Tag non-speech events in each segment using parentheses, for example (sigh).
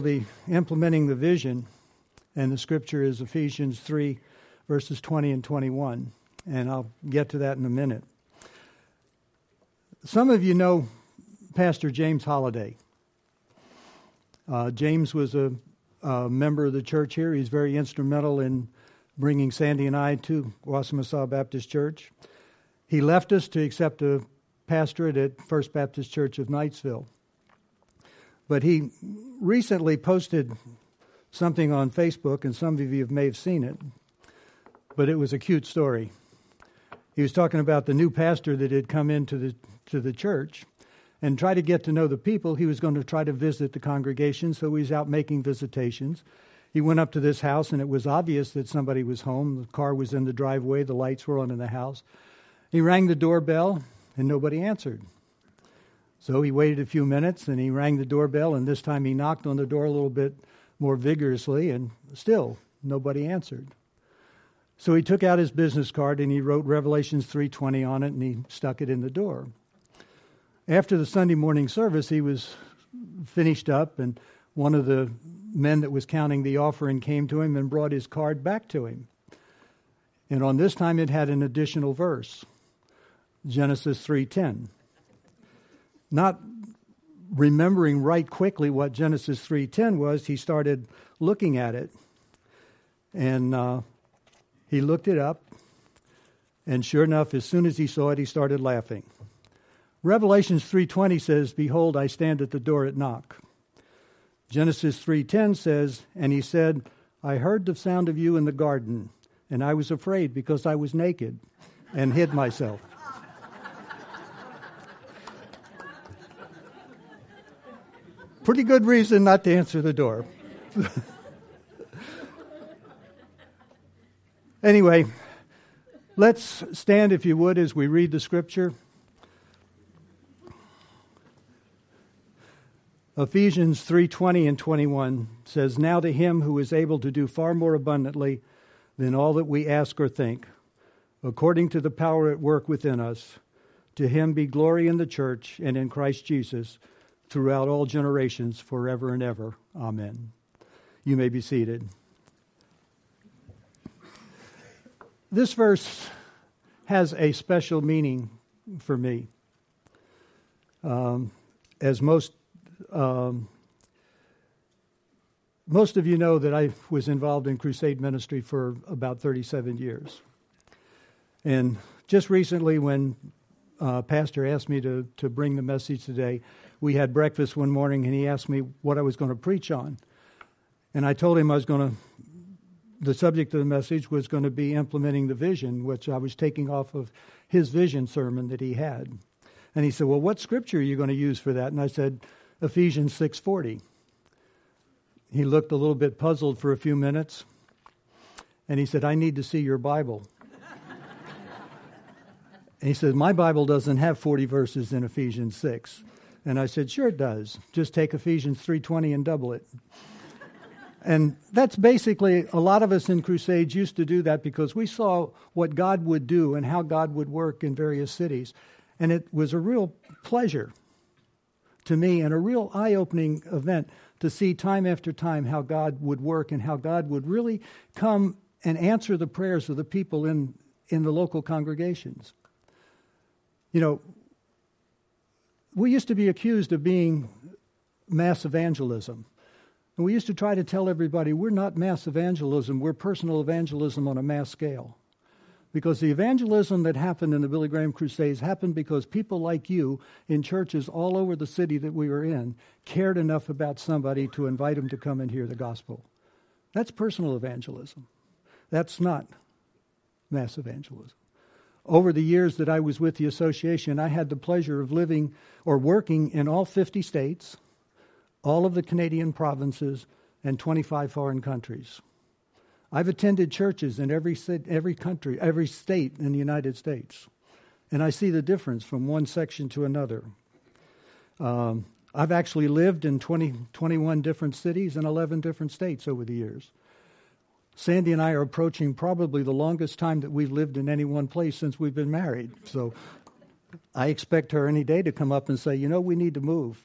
the implementing the vision, and the scripture is Ephesians 3, verses 20 and 21. And I'll get to that in a minute. Some of you know Pastor James Holliday. Uh, James was a, a, member of the church here. He's very instrumental in bringing Sandy and I to Wassamassaw Baptist Church. He left us to accept a pastorate at First Baptist Church of Knightsville. But he recently posted something on Facebook, and some of you may have seen it, but it was a cute story. He was talking about the new pastor that had come into the to the church and try to get to know the people. He was going to try to visit the congregation, so he was out making visitations. He went up to this house, and it was obvious that somebody was home. The car was in the driveway, the lights were on in the house. He rang the doorbell, and nobody answered. So he waited a few minutes, and he rang the doorbell, and this time he knocked on the door a little bit more vigorously, and still nobody answered. So he took out his business card and he wrote Revelations 3:20 on it and he stuck it in the door. After the Sunday morning service, he was finished up and one of the men that was counting the offering came to him and brought his card back to him. And on this time it had an additional verse. Genesis 3:10. Not remembering right quickly what Genesis 3:10 was, he started looking at it. And uh, he looked it up, and sure enough, as soon as he saw it, he started laughing. Revelations 3:20 says, "Behold, I stand at the door at knock." Genesis 3:10 says, "And he said, I heard the sound of you in the garden, and I was afraid because I was naked and hid myself." Pretty good reason not to answer the door. (laughs) Anyway, let's stand, if you would, as we read the scripture. Ephesians 3:20 and 21 says, "Now to him who is able to do far more abundantly than all that we ask or think, according to the power at work within us, to him be glory in the church and in Christ Jesus throughout all generations forever and ever. Amen." You may be seated. This verse has a special meaning for me. Um, as most um, most of you know that I was involved in crusade ministry for about 37 years. And just recently, when uh, Pastor asked me to, to bring the message today, we had breakfast one morning and he asked me what I was going to preach on. And I told him I was going to the subject of the message was going to be implementing the vision, which I was taking off of his vision sermon that he had. And he said, "Well, what scripture are you going to use for that?" And I said, "Ephesians 6:40." He looked a little bit puzzled for a few minutes, and he said, "I need to see your Bible." And he said, "My Bible doesn't have 40 verses in Ephesians 6." And I said, "Sure it does. Just take Ephesians 3:20 and double it." And that's basically, a lot of us in Crusades used to do that because we saw what God would do and how God would work in various cities. And it was a real pleasure to me and a real eye opening event to see time after time how God would work and how God would really come and answer the prayers of the people in, in the local congregations. You know, we used to be accused of being mass evangelism. And we used to try to tell everybody we're not mass evangelism, we're personal evangelism on a mass scale. Because the evangelism that happened in the Billy Graham Crusades happened because people like you in churches all over the city that we were in cared enough about somebody to invite them to come and hear the gospel. That's personal evangelism. That's not mass evangelism. Over the years that I was with the association, I had the pleasure of living or working in all 50 states all of the Canadian provinces, and 25 foreign countries. I've attended churches in every, every country, every state in the United States, and I see the difference from one section to another. Um, I've actually lived in 20, 21 different cities and 11 different states over the years. Sandy and I are approaching probably the longest time that we've lived in any one place since we've been married. So I expect her any day to come up and say, you know, we need to move.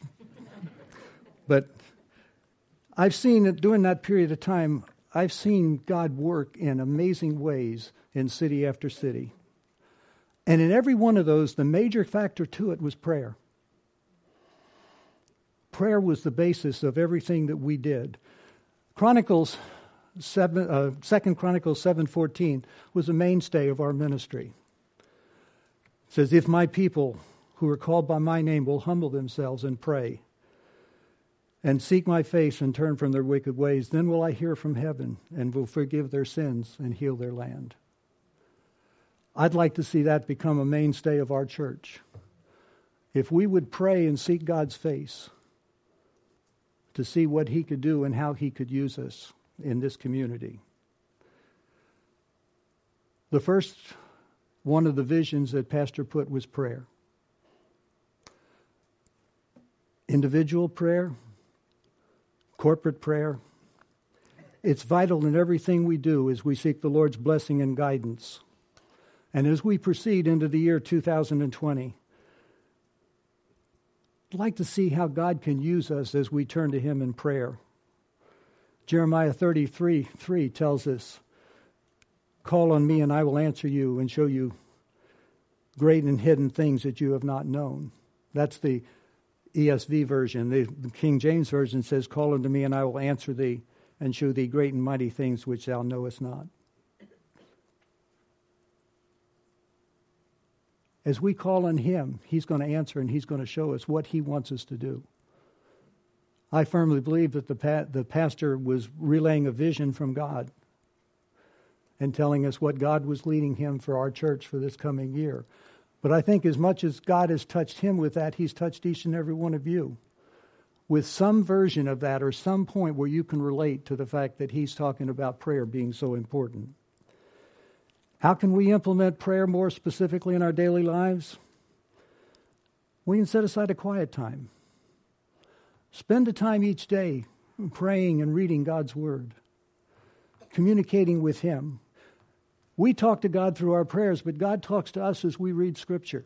But I've seen it during that period of time, I've seen God work in amazing ways in city after city. And in every one of those, the major factor to it was prayer. Prayer was the basis of everything that we did. Chronicles uh, Second Chronicles seven fourteen was a mainstay of our ministry. It says, "If my people who are called by my name will humble themselves and pray, and seek my face and turn from their wicked ways, then will I hear from heaven and will forgive their sins and heal their land." I'd like to see that become a mainstay of our church. If we would pray and seek God's face to see what He could do and how He could use us in this community. The first one of the visions that Pastor put was prayer. Individual prayer, corporate prayer. It's vital in everything we do as we seek the Lord's blessing and guidance. And as we proceed into the year 2020, I'd like to see how God can use us as we turn to Him in prayer. Jeremiah 33 3 tells us, Call on me, and I will answer you and show you great and hidden things that you have not known. That's the ESV version. The, King James Version says, Call unto me, and I will answer thee and show thee great and mighty things which thou knowest not. As we call on Him, He's going to answer and He's going to show us what He wants us to do. I firmly believe that the, pa- the pastor was relaying a vision from God and telling us what God was leading him for our church for this coming year. But I think as much as God has touched him with that, he's touched each and every one of you with some version of that or some point where you can relate to the fact that he's talking about prayer being so important. How can we implement prayer more specifically in our daily lives? We can set aside a quiet time. Spend a time each day praying and reading God's Word, communicating with Him. We talk to God through our prayers, but God talks to us as we read Scripture.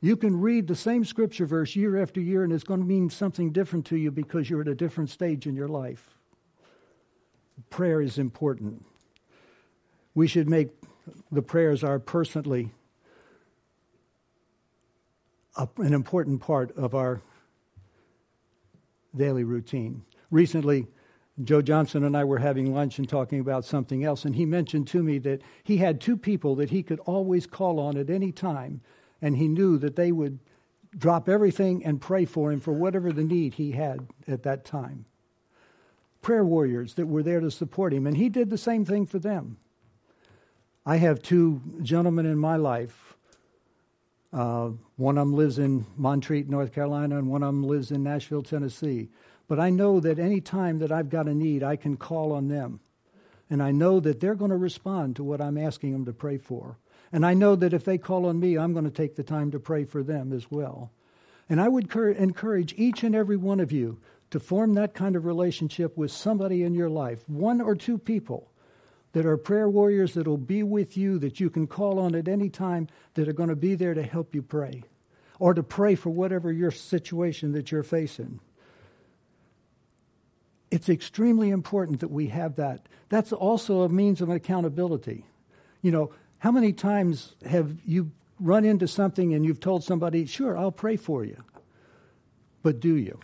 You can read the same Scripture verse year after year, and it's going to mean something different to you because you're at a different stage in your life. Prayer is important. We should make the prayers our personally an important part of our daily routine. Recently, Joe Johnson and I were having lunch and talking about something else, and he mentioned to me that he had two people that he could always call on at any time, and he knew that they would drop everything and pray for him for whatever the need he had at that time. Prayer warriors that were there to support him, and he did the same thing for them. I have two gentlemen in my life. Uh, one of them lives in Montreat, North Carolina, and one of them lives in Nashville, Tennessee. But I know that any time that I've got a need, I can call on them. And I know that they're going to respond to what I'm asking them to pray for. And I know that if they call on me, I'm going to take the time to pray for them as well. And I would encourage each and every one of you to form that kind of relationship with somebody in your life, one or two people that are prayer warriors that will be with you, that you can call on at any time, that are going to be there to help you pray or to pray for whatever your situation that you're facing. It's extremely important that we have that. That's also a means of accountability. You know, how many times have you run into something and you've told somebody, sure, I'll pray for you? But do you?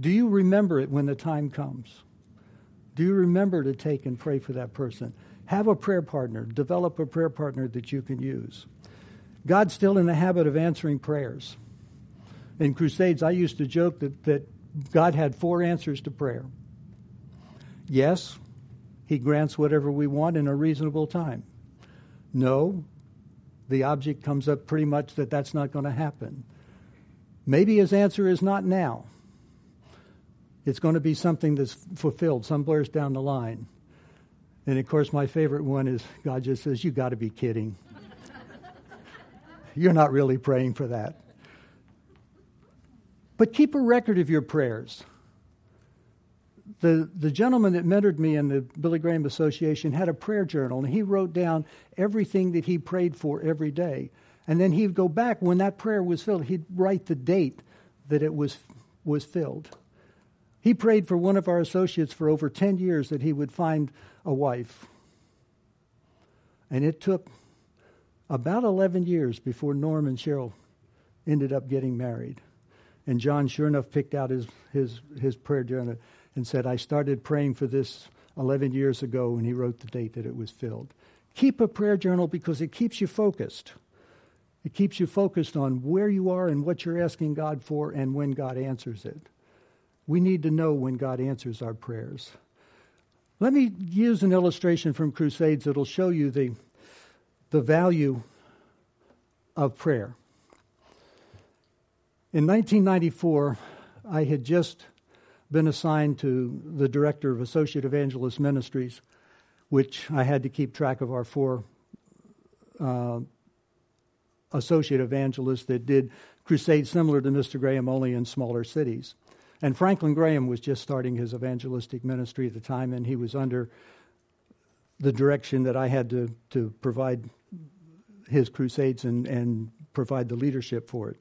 Do you remember it when the time comes? Do you remember to take and pray for that person? Have a prayer partner. Develop a prayer partner that you can use. God's still in the habit of answering prayers. In Crusades, I used to joke that, that God had four answers to prayer. Yes, He grants whatever we want in a reasonable time. No, the object comes up pretty much that that's not going to happen. Maybe His answer is not now. It's going to be something that's fulfilled somewhere down the line. And of course, my favorite one is God just says, You got to be kidding. (laughs) You're not really praying for that. But keep a record of your prayers. The, the gentleman that mentored me in the Billy Graham Association had a prayer journal, and he wrote down everything that he prayed for every day. And then he'd go back when that prayer was filled, he'd write the date that it was, was filled. He prayed for one of our associates for over 10 years that he would find a wife. And it took about 11 years before Norm and Cheryl ended up getting married. And John, sure enough, picked out his, his, his prayer journal and said, I started praying for this 11 years ago, and he wrote the date that it was filled. Keep a prayer journal because it keeps you focused. It keeps you focused on where you are and what you're asking God for and when God answers it. We need to know when God answers our prayers. Let me use an illustration from Crusades that'll show you the, the value of prayer. In 1994, I had just been assigned to the director of Associate Evangelist Ministries, which I had to keep track of our four uh, associate evangelists that did crusades similar to Mr. Graham, only in smaller cities. And Franklin Graham was just starting his evangelistic ministry at the time, and he was under the direction that I had to, to provide his crusades and, and provide the leadership for it.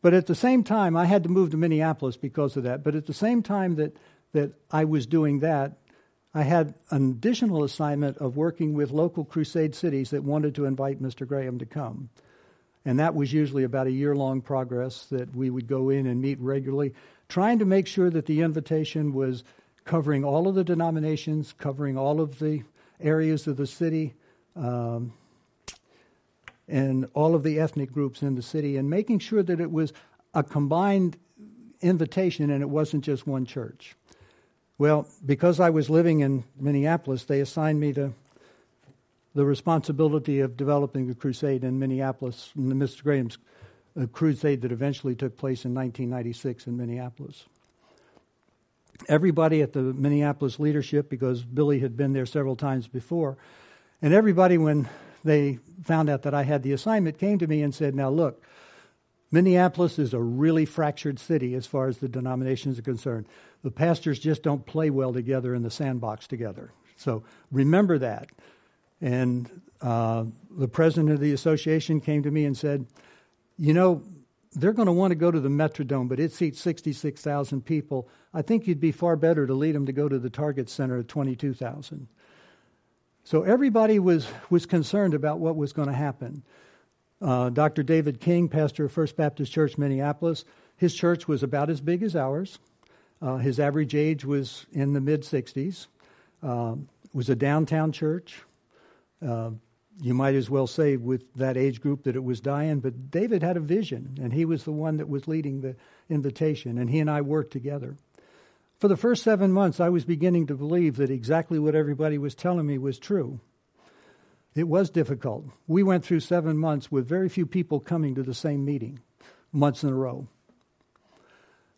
But at the same time, I had to move to Minneapolis because of that. But at the same time that, that I was doing that, I had an additional assignment of working with local crusade cities that wanted to invite Mr. Graham to come. And that was usually about a year long progress that we would go in and meet regularly, trying to make sure that the invitation was covering all of the denominations, covering all of the areas of the city. Um, and all of the ethnic groups in the city and making sure that it was a combined invitation and it wasn't just one church. Well, because I was living in Minneapolis, they assigned me to the responsibility of developing the crusade in Minneapolis, Mr. Graham's uh, crusade that eventually took place in 1996 in Minneapolis. Everybody at the Minneapolis leadership, because Billy had been there several times before, and everybody, when they found out that I had the assignment, came to me and said, Now look, Minneapolis is a really fractured city as far as the denominations are concerned. The pastors just don't play well together in the sandbox together. So remember that. And uh, the president of the association came to me and said, You know, they're going to want to go to the Metrodome, but it seats 66,000 people. I think you'd be far better to lead them to go to the Target Center at 22,000. So everybody was, was concerned about what was going to happen. Uh, Dr. David King, pastor of First Baptist Church, Minneapolis, his church was about as big as ours. Uh, his average age was in the mid 60s. Uh, was a downtown church. You might as well say with that age group that it was dying, but David had a vision, and he was the one that was leading the invitation, and he and I worked together. For the first seven months, I was beginning to believe that exactly what everybody was telling me was true. It was difficult. We went through seven months with very few people coming to the same meeting, months in a row.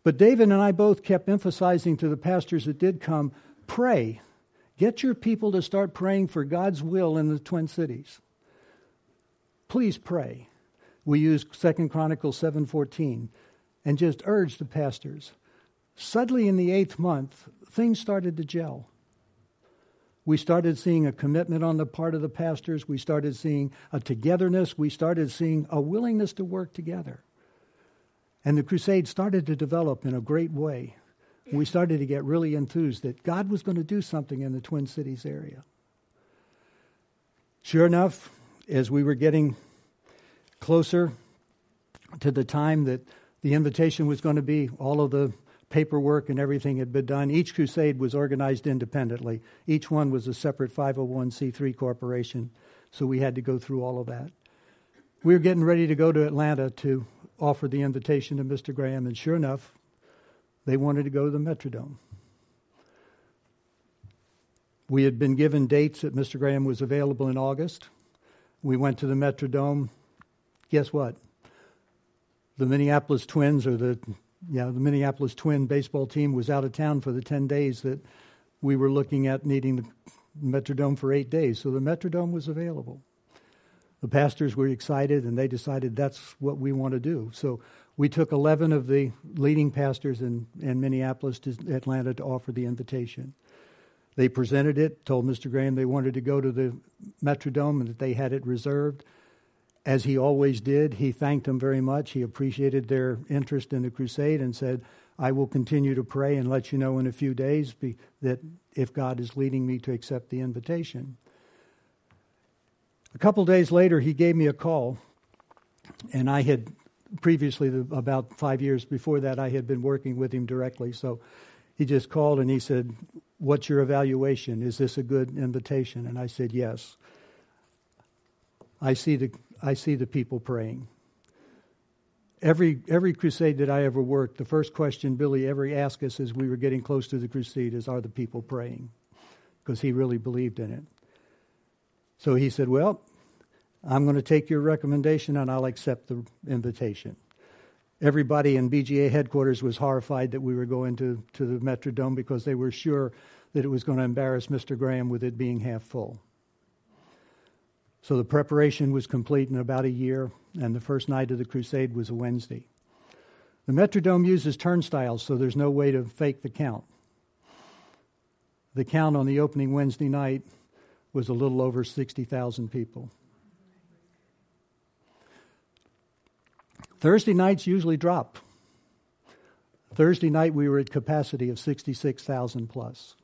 But David and I both kept emphasizing to the pastors that did come pray. Get your people to start praying for God's will in the Twin Cities. Please pray. We used Second Chronicles 7:14 and just urge the pastors Suddenly, in the eighth month, things started to gel. We started seeing a commitment on the part of the pastors. We started seeing a togetherness. We started seeing a willingness to work together. And the crusade started to develop in a great way. We started to get really enthused that God was going to do something in the Twin Cities area. Sure enough, as we were getting closer to the time that the invitation was going to be, all of the paperwork and everything had been done. Each crusade was organized independently. Each one was a separate 501c3 corporation, so we had to go through all of that. We were getting ready to go to Atlanta to offer the invitation to Mr. Graham, and sure enough, they wanted to go to the Metrodome. We had been given dates that Mr. Graham was available in August. We went to the Metrodome. Guess what? The Minneapolis Twins, or the yeah, the Minneapolis Twin baseball team was out of town for the 10 days that we were looking at needing the Metrodome for eight days. So the Metrodome was available. The pastors were excited and they decided that's what we want to do. So we took 11 of the leading pastors in, in Minneapolis to Atlanta to offer the invitation. They presented it, told Mr. Graham they wanted to go to the Metrodome and that they had it reserved as he always did, he thanked them very much. He appreciated their interest in the crusade and said, I will continue to pray and let you know in a few days be, that if God is leading me to accept the invitation. A couple days later, he gave me a call, and I had previously, about five years before that, I had been working with him directly. So he just called and he said, What's your evaluation? Is this a good invitation? And I said, Yes. I see the, I see the people praying. Every, every crusade that I ever worked, the first question Billy ever asked us as we were getting close to the crusade is, Are the people praying? Because he really believed in it. So he said, Well, I'm going to take your recommendation and I'll accept the invitation. Everybody in BGA headquarters was horrified that we were going to, to the Metrodome because they were sure that it was going to embarrass Mr. Graham with it being half full. So the preparation was complete in about a year, and the first night of the crusade was a Wednesday. The Metrodome uses turnstiles, so there's no way to fake the count. The count on the opening Wednesday night was a little over 60,000 people. Thursday nights usually drop. Thursday night we were at capacity of 66,000 plus.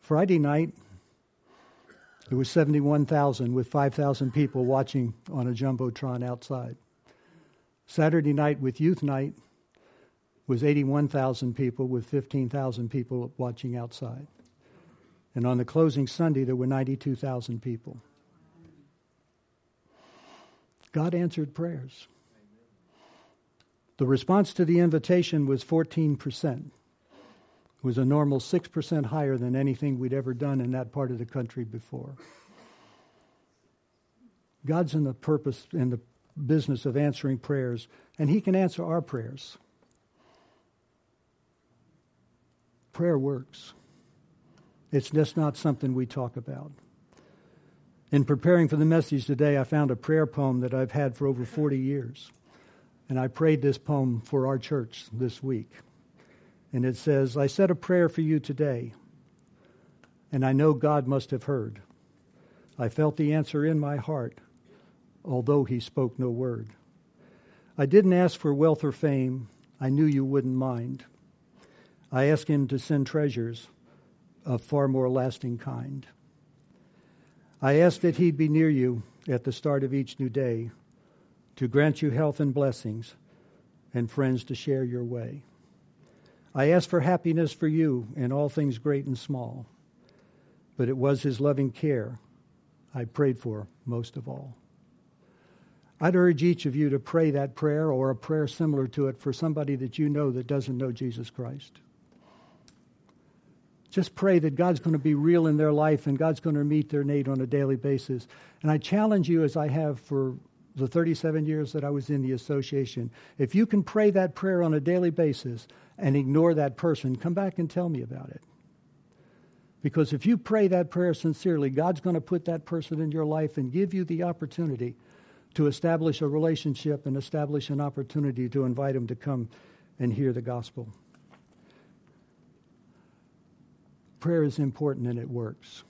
Friday night it was 71,000 with 5,000 people watching on a Jumbotron outside. Saturday night with Youth Night was 81,000 people with 15,000 people watching outside. And on the closing Sunday, there were 92,000 people. God answered prayers. The response to the invitation was 14% It was a normal 6% higher than anything we'd ever done in that part of the country before. God's in the purpose in the business of answering prayers, and He can answer our prayers. Prayer works. It's just not something we talk about. In preparing for the message today, I found a prayer poem that I've had for over 40 years. And I prayed this poem for our church this week. And it says, I said a prayer for you today, and I know God must have heard. I felt the answer in my heart, although he spoke no word. I didn't ask for wealth or fame. I knew you wouldn't mind. I asked him to send treasures of far more lasting kind. I ask that he'd be near you at the start of each new day to grant you health and blessings and friends to share your way. I ask for happiness for you in all things great and small, but it was his loving care I prayed for most of all. I'd urge each of you to pray that prayer or a prayer similar to it for somebody that you know that doesn't know Jesus Christ. Just pray that God's going to be real in their life and God's going to meet their need on a daily basis. And I challenge you, as I have for the 37 years that I was in the association, if you can pray that prayer on a daily basis, and ignore that person, come back and tell me about it. Because if you pray that prayer sincerely, God's going to put that person in your life and give you the opportunity to establish a relationship and establish an opportunity to invite him to come and hear the gospel. Prayer is important and it works.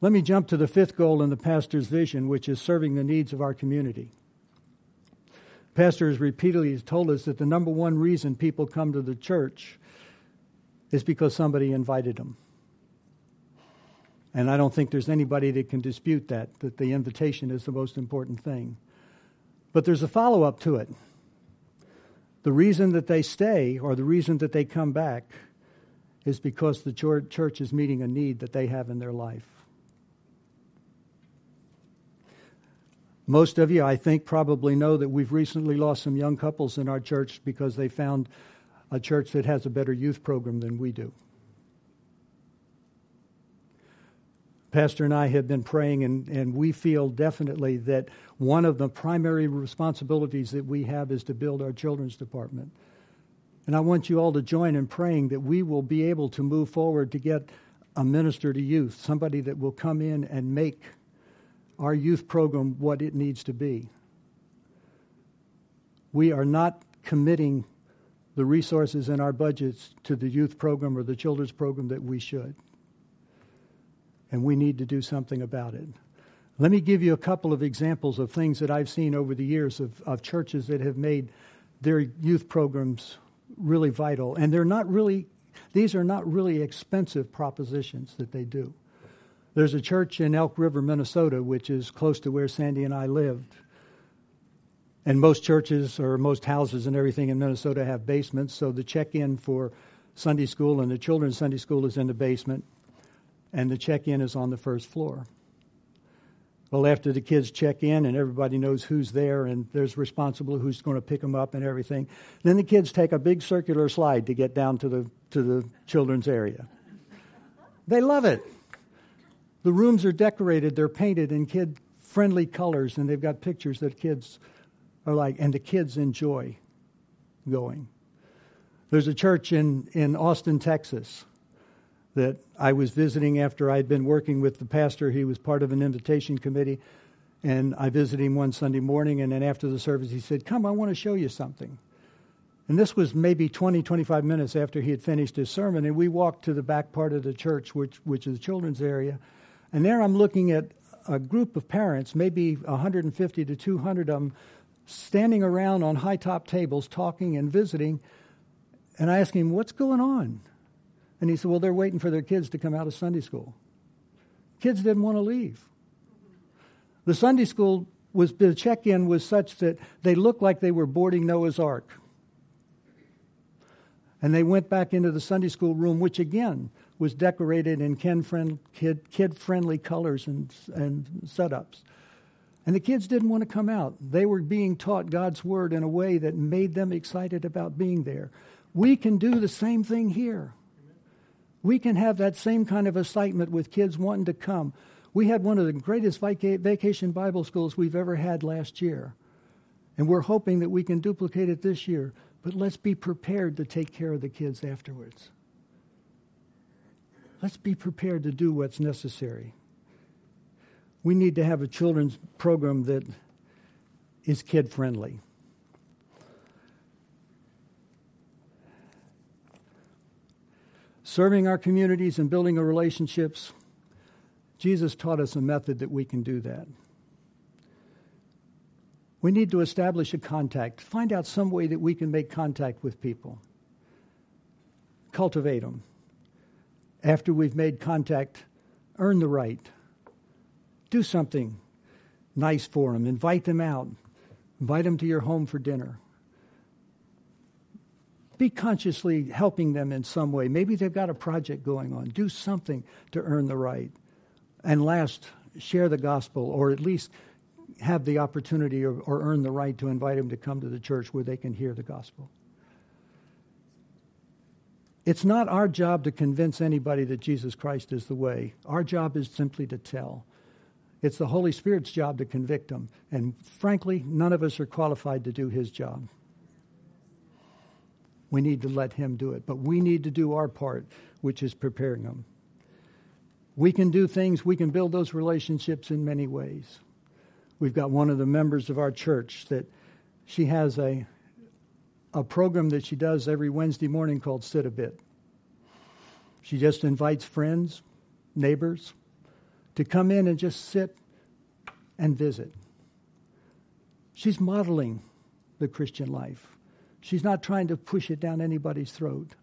Let me jump to the fifth goal in the pastor's vision, which is serving the needs of our community. Pastor has repeatedly told us that the number one reason people come to the church is because somebody invited them. And I don't think there's anybody that can dispute that, that the invitation is the most important thing. But there's a follow up to it. The reason that they stay or the reason that they come back is because the church is meeting a need that they have in their life. Most of you, I think, probably know that we've recently lost some young couples in our church because they found a church that has a better youth program than we do. Pastor and I have been praying, and, and we feel definitely that one of the primary responsibilities that we have is to build our children's department. And I want you all to join in praying that we will be able to move forward to get a minister to youth, somebody that will come in and make our youth program what it needs to be. We are not committing the resources in our budgets to the youth program or the children's program that we should. And we need to do something about it. Let me give you a couple of examples of things that I've seen over the years of, of churches that have made their youth programs really vital. And they're not really, these are not really expensive propositions that they do. There's a church in Elk River, Minnesota, which is close to where Sandy and I lived. And most churches or most houses and everything in Minnesota have basements, so the check in for Sunday school and the children's Sunday school is in the basement, and the check in is on the first floor. Well, after the kids check in and everybody knows who's there and there's responsible who's going to pick them up and everything, then the kids take a big circular slide to get down to the to the children's area. They love it. The rooms are decorated, they're painted in kid friendly colors, and they've got pictures that kids are like, and the kids enjoy going. There's a church in, in Austin, Texas, that I was visiting after I'd been working with the pastor. He was part of an invitation committee. And I visited him one Sunday morning, and then after the service, he said, Come, I want to show you something. And this was maybe 20, 25 minutes after he had finished his sermon, and we walked to the back part of the church, which, which is the children's area. And there I'm looking at a group of parents, maybe 150 to 200 of them, standing around on high top tables talking and visiting. And I asked him, What's going on? And he said, Well, they're waiting for their kids to come out of Sunday school. Kids didn't want to leave. The Sunday school was the check in was such that they looked like they were boarding Noah's Ark. And they went back into the Sunday school room, which again was decorated in kid friendly colors and, and setups. And the kids didn't want to come out. They were being taught God's word in a way that made them excited about being there. We can do the same thing here. We can have that same kind of excitement with kids wanting to come. We had one of the greatest vacation Bible schools we've ever had last year. And we're hoping that we can duplicate it this year. But let's be prepared to take care of the kids afterwards. Let's be prepared to do what's necessary we need to have a children's program that is kid friendly. Serving our communities and building our relationships, Jesus taught us a method that we can do that. We need to establish a contact, find out some way that we can make contact with people, cultivate them. After we've made contact, earn the right do something nice for them. Invite them out. Invite them to your home for dinner. Be consciously helping them in some way. Maybe they've got a project going on. Do something to earn the right. And last, share the gospel, or at least have the opportunity or, or earn the right to invite them to come to the church where they can hear the gospel. It's not our job to convince anybody that Jesus Christ is the way. Our job is simply to tell. It's the Holy Spirit's job to convict them. And frankly, none of us are qualified to do his job. We need to let him do it. But we need to do our part, which is preparing them. We can do things, we can build those relationships in many ways. We've got one of the members of our church that she has a, a program that she does every Wednesday morning called Sit a Bit. She just invites friends, neighbors, to come in and just sit and visit. She's modeling the Christian life. She's not trying to push it down anybody's throat.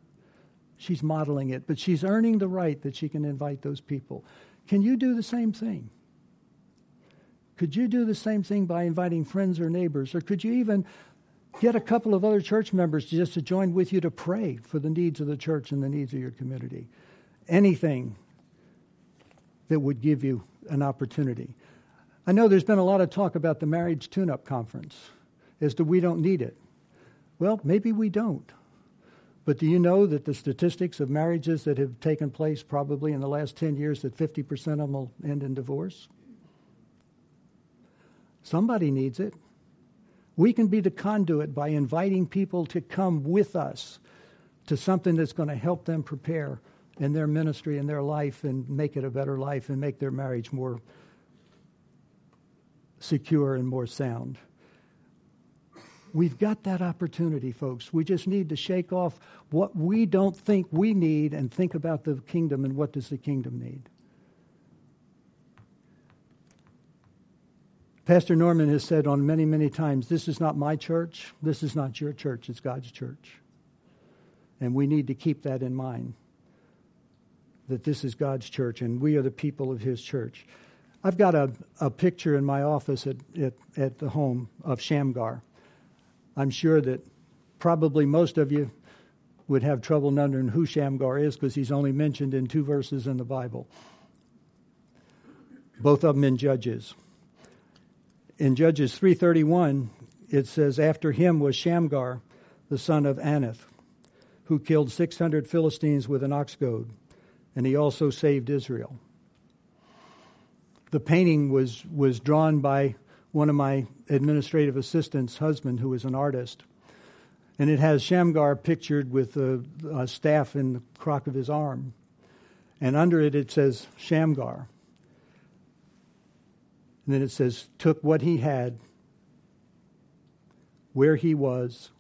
She's modeling it, but she's earning the right that she can invite those people. Can you do the same thing? Could you do the same thing by inviting friends or neighbors? Or could you even get a couple of other church members just to join with you to pray for the needs of the church and the needs of your community? Anything that would give you an opportunity. I know there's been a lot of talk about the marriage tune up conference as to we don't need it. Well, maybe we don't. But do you know that the statistics of marriages that have taken place probably in the last 10 years that 50% of them will end in divorce? Somebody needs it. We can be the conduit by inviting people to come with us to something that's going to help them prepare in their ministry and their life and make it a better life and make their marriage more secure and more sound. We've got that opportunity, folks. We just need to shake off what we don't think we need and think about the kingdom and what does the kingdom need. Pastor Norman has said on many, many times this is not my church, this is not your church, it's God's church. And we need to keep that in mind that this is God's church and we are the people of His church. I've got a, a picture in my office at, at, at the home of Shamgar. I'm sure that probably most of you would have trouble wondering who Shamgar is because he's only mentioned in two verses in the Bible. Both of them in Judges. In Judges 3:31, it says, "After him was Shamgar, the son of Anath, who killed 600 Philistines with an ox goad, and he also saved Israel." The painting was was drawn by one of my administrative assistants' husband, who is an artist. And it has Shamgar pictured with a, a staff in the crook of his arm. And under it, it says Shamgar. And then it says, took what he had, where he was,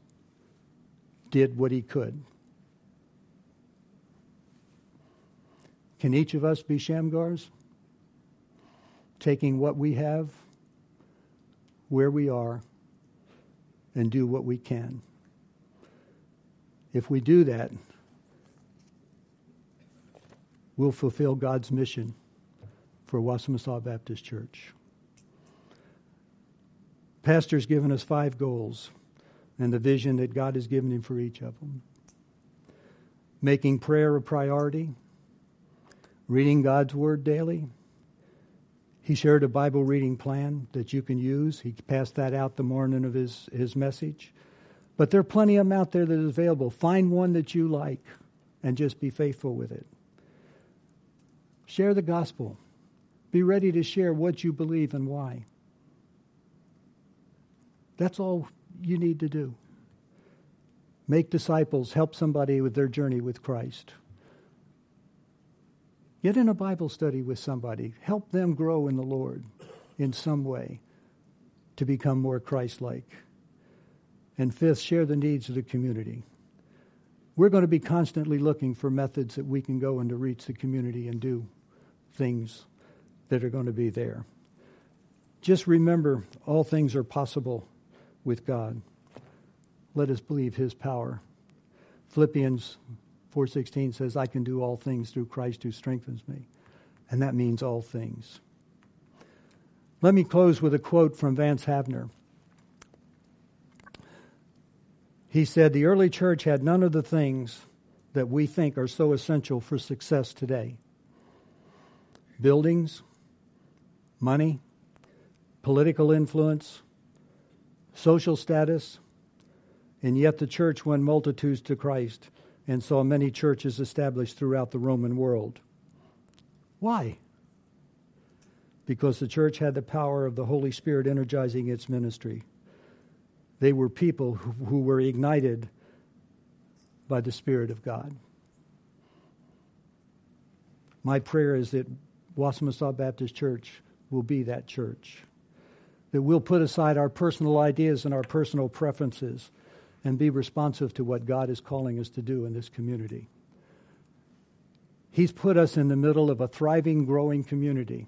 did what he could. Can each of us be Shamgars? Taking what we have, where we are, and do what we can. If we do that, we'll fulfill God's mission for Wassamassaw Baptist Church. Pastor's given us five goals and the vision that God has given him for each of them. Making prayer a priority, reading God's Word daily. He shared a Bible reading plan that you can use. He passed that out the morning of his, his message. But there are plenty of them out there that is available. Find one that you like and just be faithful with it. Share the gospel. Be ready to share what you believe and why. That's all you need to do. Make disciples, help somebody with their journey with Christ. Get in a Bible study with somebody, help them grow in the Lord in some way to become more Christ like. And fifth, share the needs of the community. We're going to be constantly looking for methods that we can go and to reach the community and do things that are going to be there. Just remember, all things are possible with God. Let us believe his power. Philippians 4:16 says I can do all things through Christ who strengthens me. And that means all things. Let me close with a quote from Vance Havner. He said, The early church had none of the things that we think are so essential for success today buildings, money, political influence, social status, and yet the church won multitudes to Christ and saw many churches established throughout the Roman world. Why? Because the church had the power of the Holy Spirit energizing its ministry. They were people who, were ignited by the Spirit of God. My prayer is that Wassamassaw Baptist Church will be that church. That we'll put aside our personal ideas and our personal preferences and be responsive to what God is calling us to do in this community. He's put us in the middle of a thriving, growing community.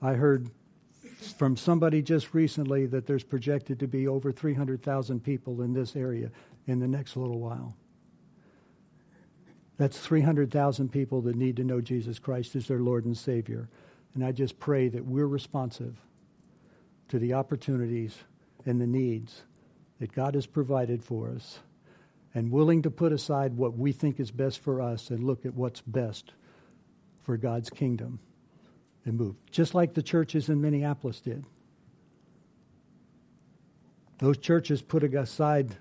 I heard from somebody just recently that there's projected to be over 300,000 people in this area in the next little while. That's 300,000 people that need to know Jesus Christ as their Lord and Savior. And I just pray that we're responsive to the opportunities and the needs that God has provided for us and willing to put aside what we think is best for us and look at what's best for God's kingdom and move, just like the churches in Minneapolis did. Those churches put aside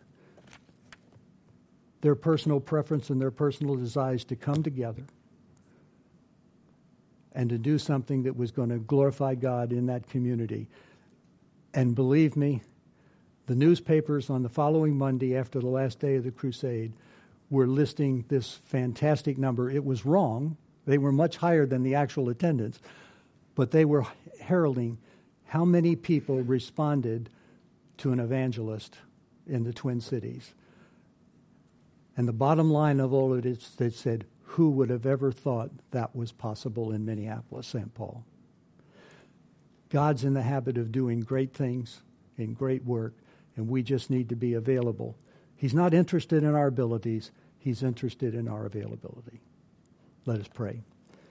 their personal preference and their personal desires to come together and to do something that was going to glorify God in that community. And believe me, the newspapers on the following Monday after the last day of the crusade were listing this fantastic number. It was wrong. They were much higher than the actual attendance but they were heralding how many people responded to an evangelist in the Twin Cities. And the bottom line of all of it is they said, who would have ever thought that was possible in Minneapolis, St. Paul? God's in the habit of doing great things and great work, and we just need to be available. He's not interested in our abilities, He's interested in our availability. Let us pray.